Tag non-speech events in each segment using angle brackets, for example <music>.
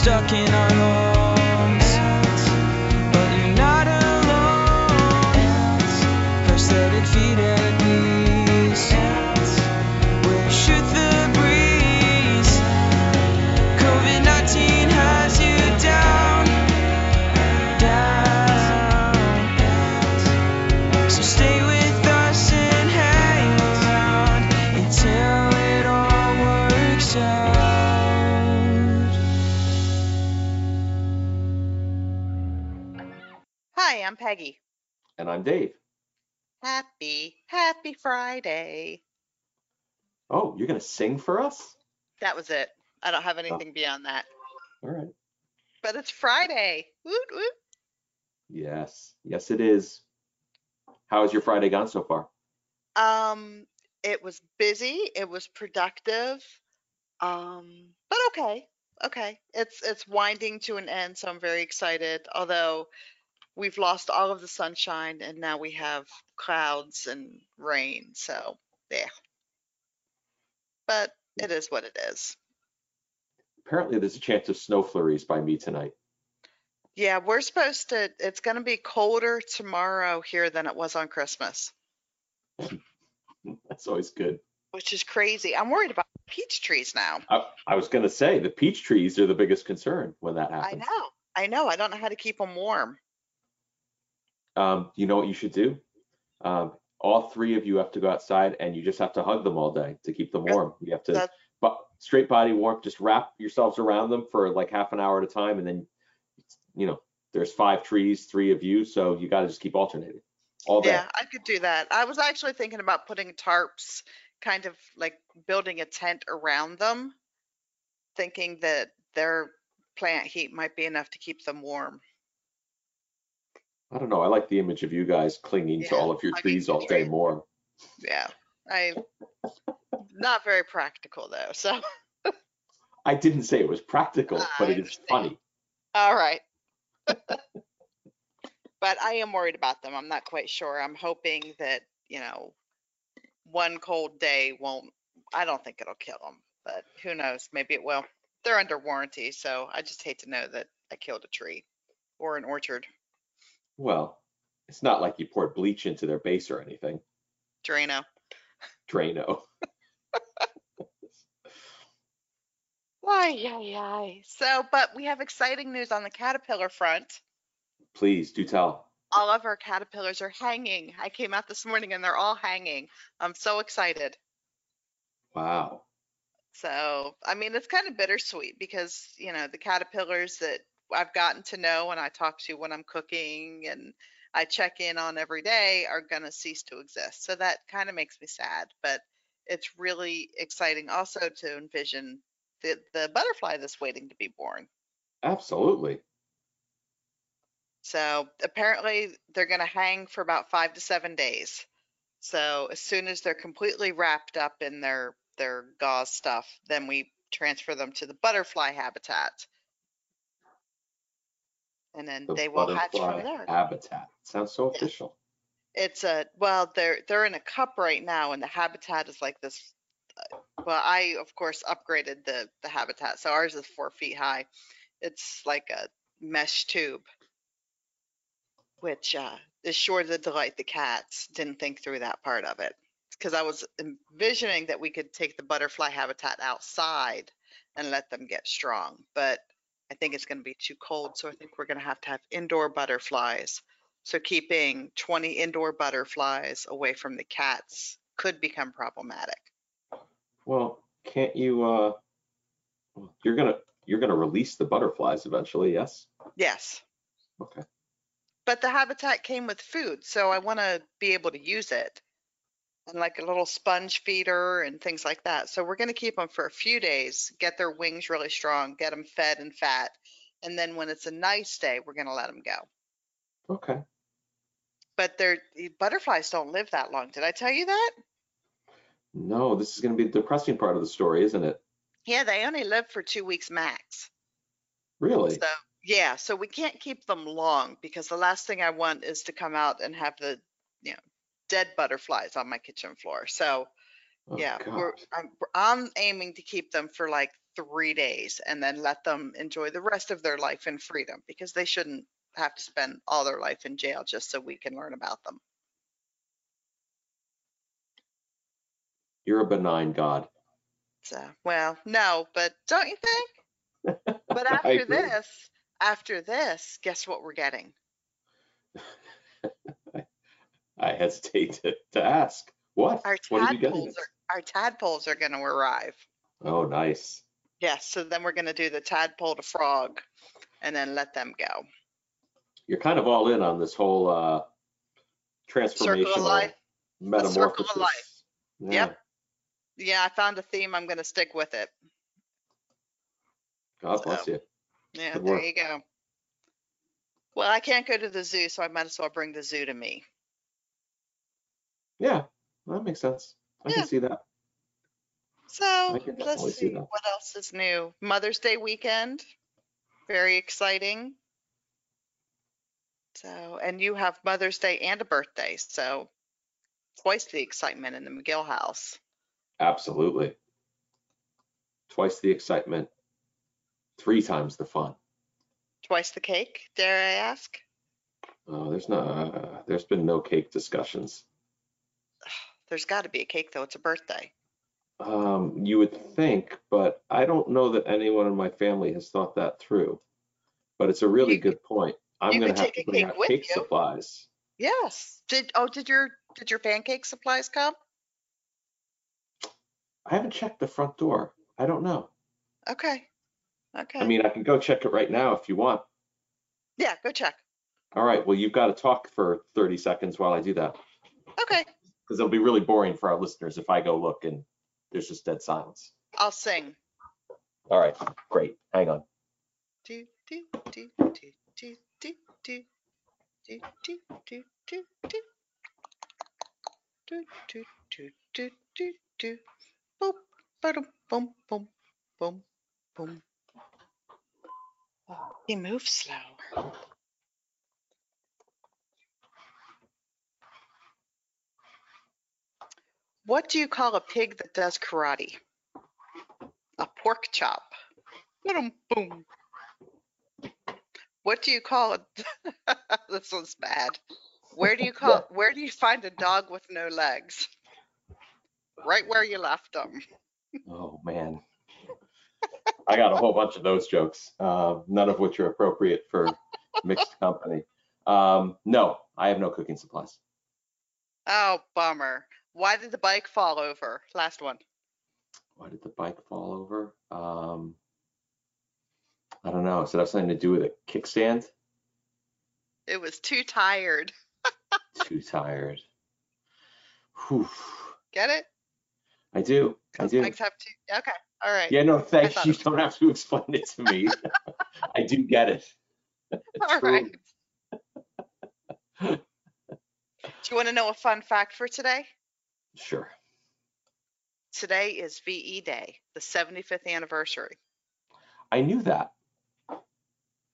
stuck in our homes. Hi, I'm Peggy. And I'm Dave. Happy, happy Friday. Oh, you're gonna sing for us? That was it. I don't have anything beyond that. All right. But it's Friday. Woot woot. Yes, yes, it is. How has your Friday gone so far? Um, it was busy. It was productive. Um, but okay, okay. It's it's winding to an end, so I'm very excited. Although we've lost all of the sunshine and now we have clouds and rain. So yeah. But it is what it is. Apparently, there's a chance of snow flurries by me tonight. Yeah, we're supposed to, it's going to be colder tomorrow here than it was on Christmas, <laughs> That's always good. which is crazy. I'm worried about peach trees now. I, I was gonna say the peach trees are the biggest concern when that happens. I know. I know. I don't know how to keep them warm. Um, you know what you should do? Um, all three of you have to go outside and you just have to hug them all day to keep them warm. You have to, but straight body warmth, just wrap yourselves around them for like half an hour at a time, and then, you know, there's five trees, three of you, so you got to just keep alternating all day. Yeah, I could do that. I was actually thinking about putting tarps, kind of like building a tent around them, thinking that their plant heat might be enough to keep them warm. I don't know. I like the image of you guys clinging to all of your trees all day more. Yeah. I, not very practical though. So, I didn't say it was practical, ah, but it is funny. all right. But I am worried about them. I'm not quite sure. I'm hoping that, you know, one cold day won't, I don't think it'll kill them, but who knows? Maybe it will. They're under warranty, so I just hate to know that I killed a tree or an orchard. Well, it's not like you poured bleach into their base or anything. Drano. Drano. <laughs> Why, ay, ay. So, but we have exciting news on the caterpillar front. Please do tell. All of our caterpillars are hanging. I came out this morning and they're all hanging. I'm so excited. Wow. So, I mean, it's kind of bittersweet because, you know, the caterpillars that I've gotten to know and I talk to when I'm cooking and I check in on every day are going to cease to exist. So that kind of makes me sad, but it's really exciting also to envision the, the butterfly that's waiting to be born. Absolutely. So apparently they're going to hang for about five to seven days. So as soon as they're completely wrapped up in their their gauze stuff, then we transfer them to the butterfly habitat. And then The they will hatch from there. habitat. Sounds so official. It's a well, they're they're in a cup right now, and the habitat is like this. uh, Well, I of course upgraded the the habitat, so ours is four feet high. It's like a mesh tube, which uh, is sure to delight the cats. Didn't think through that part of it because I was envisioning that we could take the butterfly habitat outside and let them get strong, but I think it's going to be too cold, so I think we're going to have to have indoor butterflies. So keeping 20 indoor butterflies away from the cats could become problematic. Well, can't you uh you're gonna you're gonna release the butterflies eventually, yes? Yes, Okay. but the habitat came with food, so I want to be able to use it. And like a little sponge feeder and things like that. So we're going to keep them for a few days, get their wings really strong, get them fed and fat. And then when it's a nice day, we're going to let them go. Okay. But they're, the butterflies don't live that long. Did I tell you that? No, this is gonna be the depressing part of the story, isn't it? Yeah, they only live for two weeks max. Really? So yeah, so we can't keep them long because the last thing I want is to come out and have the you know dead butterflies on my kitchen floor. So Oh, yeah, we're I'm, I'm aiming to keep them for like three days and then let them enjoy the rest of their life in freedom because they shouldn't have to spend all their life in jail just so we can learn about them. You're a benign God. So, well, no, but don't you think? <laughs> But after this, after this, guess what we're getting? I hesitate to, to ask. What? Our what you tadpoles are, our tadpoles are going to arrive. Oh, nice. Yes, so then we're going to do the tadpole to frog and then let them go. You're kind of all in on this whole uh, transformational Circle of life. metamorphosis. life. Yeah. Yep. Yeah, I found a theme. I'm going to stick with it. God bless you. Yeah, Good there work. you go. Well, I can't go to the zoo, so I might as well bring the zoo to me. Yeah, that makes sense. I Yeah. can see that. So let's see see what else is new. Mother's Day weekend, very exciting. So, and you have Mother's Day and a birthday, so twice the excitement in the McGill house. Absolutely. Twice the excitement, three times the fun. Twice the cake, dare I ask? Oh, there's no, uh, there's been no cake discussions. There's got to be a cake though. It's a birthday. Um, you would think, but I don't know that anyone in my family has thought that through. But it's a really You good point. I'm gonna have to bring out cake you. supplies. Yes. Did oh did your did your pancake supplies come? I haven't checked the front door. I don't know. Okay. Okay. I mean, I can go check it right now if you want. yeah, go check. All right, well, you've got to talk for 30 seconds while I do that, Okay. Because it'll be really boring for our listeners if I go look and there's just dead silence. I'll sing. All right, great. Hang on. Do do do do do do do do do do do do do do do do do do boop ba-dum boom boom boom boom. He moves slow. What do you call a pig that does karate? A pork chop. Boom. What do you call it? <laughs> this one's bad. Where do you call? Where do you find a dog with no legs? Right where you left them. Oh, man. I got a whole bunch of those jokes, uh, none of which are appropriate for mixed company. Um, no, I have no cooking supplies. Oh, bummer. Why did the bike fall over? Last one. Why did the bike fall over? Um, I don't know. Does it have something to do with a kickstand? It was too tired. <laughs> Too tired. Whew. Get it? I do. I do. bikes have to. Okay. All right. Yeah, no, thanks. You <laughs> don't have to explain it to me. <laughs> I do get it. All right. Do you want to know a fun fact for today? Sure. Today is VE Day, the 75th anniversary. I knew that.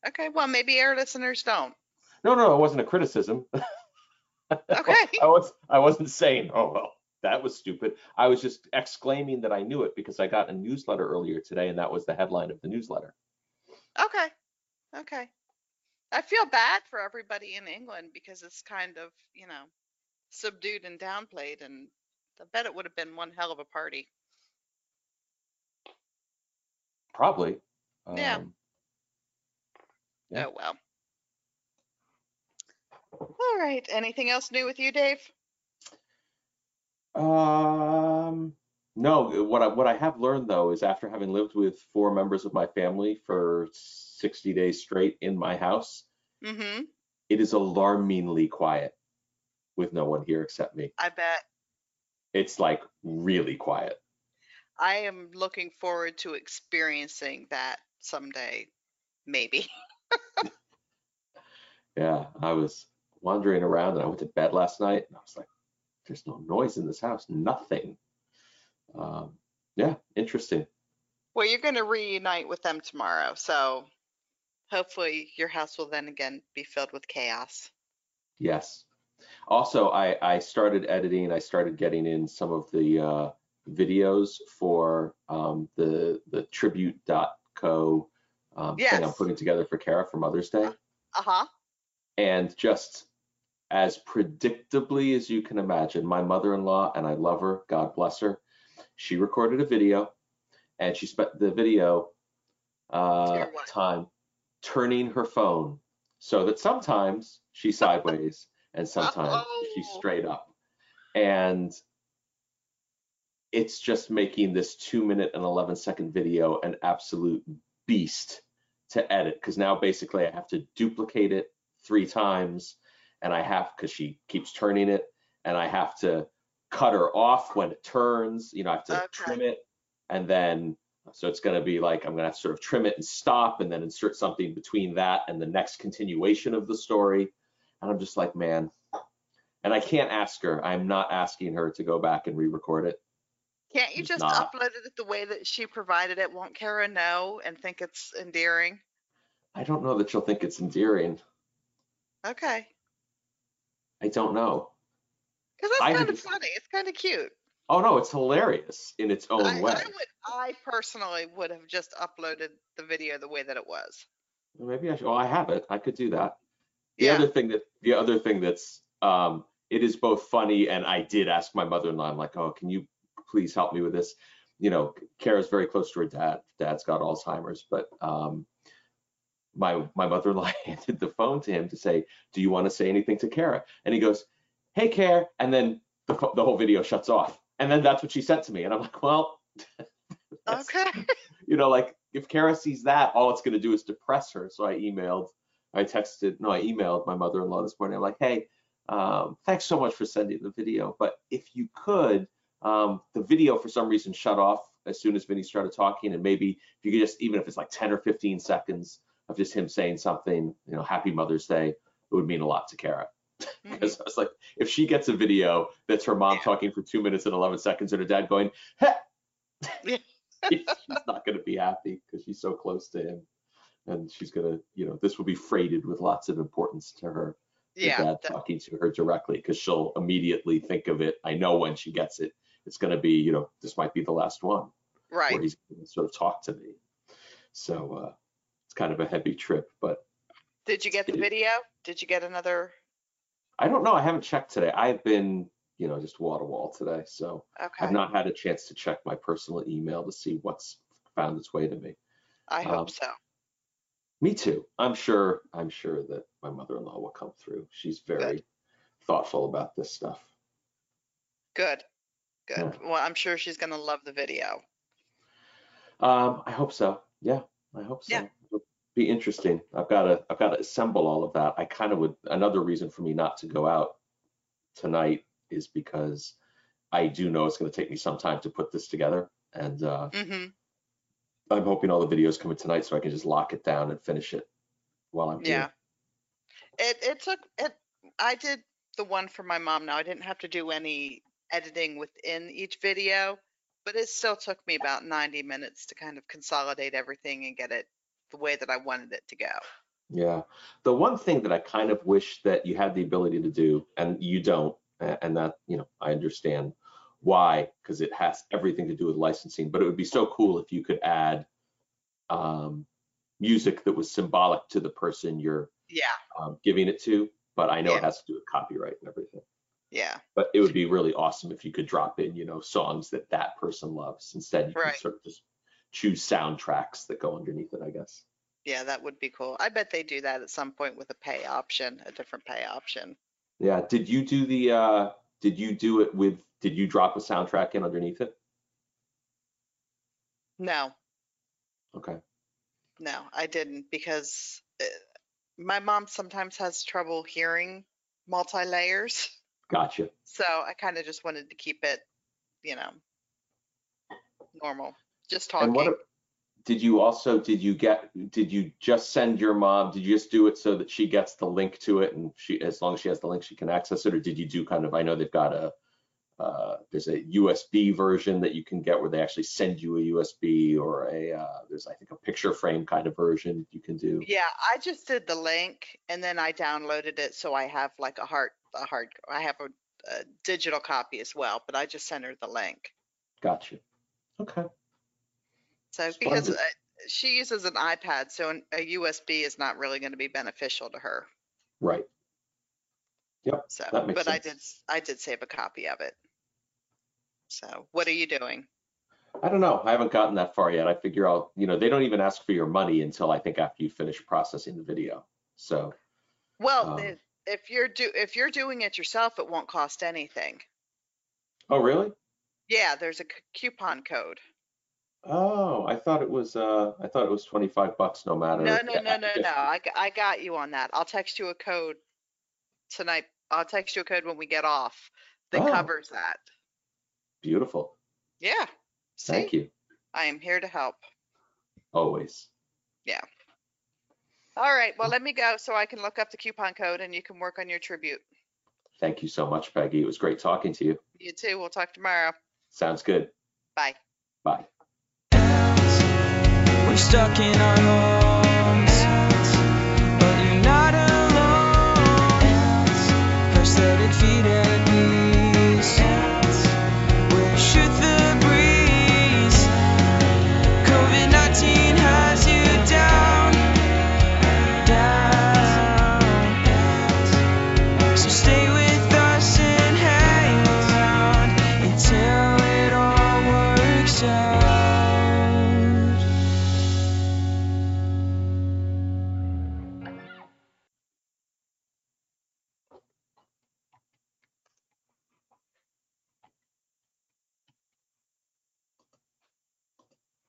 Okay. Well, maybe our listeners don't. No, no, it wasn't a criticism. <laughs> Okay. I was I wasn't saying, oh well, that was stupid. I was just exclaiming that I knew it because I got a newsletter earlier today and that was the headline of the newsletter. Okay. Okay. I feel bad for everybody in England because it's kind of, you know, subdued and downplayed and I bet it would have been one hell of a party. Probably. Yeah. Um, Yeah. Oh well. All right. Anything else new with you, Dave? Um, no, what I what I have learned though is after having lived with four members of my family for 60 days straight in my house, Mm-hmm. it is alarmingly quiet with no one here except me. I bet. It's like really quiet. I am looking forward to experiencing that someday, maybe. <laughs> Yeah, I was wandering around and I went to bed last night and I was like, there's no noise in this house, nothing. Um, yeah, interesting. Well, you're going to reunite with them tomorrow, so hopefully your house will then again be filled with chaos. Yes. Also, I, I started editing, I started getting in some of the uh, videos for um, the the tribute.co um, thing I'm putting together for Kara for Mother's Day. Uh-huh. And just as predictably as you can imagine, my mother-in-law, and I love her, God bless her, she recorded a video and she spent the video uh, time turning her phone so that sometimes she's sideways and sometimes she's Oh. straight up. And it's just making this two minute and 11 second video an absolute beast to edit because now basically I have to duplicate it three times and I have because she keeps turning it and I have to cut her off when it turns, you know, I have to Okay. trim it and then so it's going to be like I'm going to have to sort of trim it and stop and then insert something between that and the next continuation of the story. And I'm just like, man. And I can't ask her. I'm not asking her to go back and re-record it. Can't you just not. upload it the way that she provided it? Won't Kara know and think it's endearing? I don't know that she'll think it's endearing. Okay. I don't know. Because that's I kind of funny. It's kind of cute. Oh no, it's hilarious in its own I, way. I would, I personally would have just uploaded the video the way that it was. Maybe I should. Oh, I have it. I could do that. The Yeah. other thing that the other thing that's um, it is both funny and I did ask my mother-in-law. I'm like, oh, can you please help me with this? You know, Kara's very close to her dad. Dad's got Alzheimer's, but um, my my mother-in-law <laughs> handed the phone to him to say, do you want to say anything to Kara? And he goes, hey, Kara, and then the the whole video shuts off. And then that's what she sent to me, and I'm like, well. <laughs> Okay. <laughs> you know, like if Kara sees that, all it's going to do is depress her. So I emailed, I texted, no, I emailed my mother-in-law this morning. I'm like, hey, um, thanks so much for sending the video, but if you could, um, the video for some reason shut off as soon as Vinny started talking, and maybe if you could just, even if it's like 10 or 15 seconds of just him saying something, you know, Happy Mother's Day, it would mean a lot to Kara. <laughs> Because I was like, if she gets a video that's her mom talking for two minutes and 11 seconds and her dad going, hey, <laughs> she's not going to be happy because she's so close to him. And she's going to, you know, this will be freighted with lots of importance to her. Yeah. dad that- talking to her directly because she'll immediately think of it. I know when she gets it, it's going to be, you know, this might be the last one where right. he's going to sort of talk to me. So uh, it's kind of a heavy trip, but Did you get the it- video? Did you get another? I don't know. I haven't checked today. I've been, you know, just wall to wall today. So Okay. I've not had a chance to check my personal email to see what's found its way to me. I hope um, so. Me too. I'm sure. I'm sure that my mother-in-law will come through. She's very thoughtful about this stuff. Good. Good. yeah. Well, I'm sure she's going to love the video. Um, I hope so. Yeah, I hope so. Yeah. It'll be interesting. I've got to. I've got to assemble all of that. I kind of would. Another reason for me not to go out tonight is because I do know it's going to take me some time to put this together, and uh, hmm I'm hoping all the videos come in tonight so I can just lock it down and finish it while I'm Yeah. here. It, it took, it, I did the one for my mom now. I didn't have to do any editing within each video, but it still took me about 90 minutes to kind of consolidate everything and get it the way that I wanted it to go. Yeah. The one thing that I kind of wish that you had the ability to do, and you don't, and that, you know, I understand why, because it has everything to do with licensing, but it would be so cool if you could add um, music that was symbolic to the person you're Yeah. um, giving it to. But I know Yeah. it has to do with copyright and everything. Yeah. But it would be really awesome if you could drop in, you know, songs that that person loves. Instead, you Right. can sort of just choose soundtracks that go underneath it, I guess. Yeah. That would be cool. I bet they do that at some point with a pay option, a different pay option. Yeah. Did you do the uh did you do it with did you drop a soundtrack in underneath it? No, Okay. no, I didn't because uh, my mom sometimes has trouble hearing multi layers. Gotcha. So I kind of just wanted to keep it, you know, normal, just talking. And what did you also did you get did you just send your mom did you just do it so that she gets the link to it and she as long as she has the link she can access it or did you do kind of I know they've got a uh, there's a USB version that you can get where they actually send you a USB or a uh, there's I think a picture frame kind of version you can do. Yeah, I just did the link and then I downloaded it so I have like a hard, a hard, I have a, a digital copy as well, but I just sent her the link. Gotcha. Okay. So because Splendid. uh, she uses an iPad, so an- a USB is not really going to be beneficial to her. Right. Yep. So, but I did. I did save a copy of it. So what are you doing? I don't know. I haven't gotten that far yet. I figure I'll, you know, they don't even ask for your money until I think after you finish processing the video. So, Well, Um, if- you're do, if you're doing it yourself, it won't cost anything. oh, really? Yeah, there's a c- coupon code. Oh, I thought it was, uh, I thought it was 25 bucks no matter. No, no, no, no, no. I got you on that. I'll text you a code tonight. I'll text you a code when we get off that Oh. covers that. Beautiful. Yeah. Thank you. I am here to help. Always. Yeah. All right. Well, let me go so I can look up the coupon code and you can work on your tribute. Thank you so much, Peggy. It was great talking to you. You too. We'll talk tomorrow. Sounds good. Bye. Bye. We're stuck in our homes, but you're not alone. First let it feed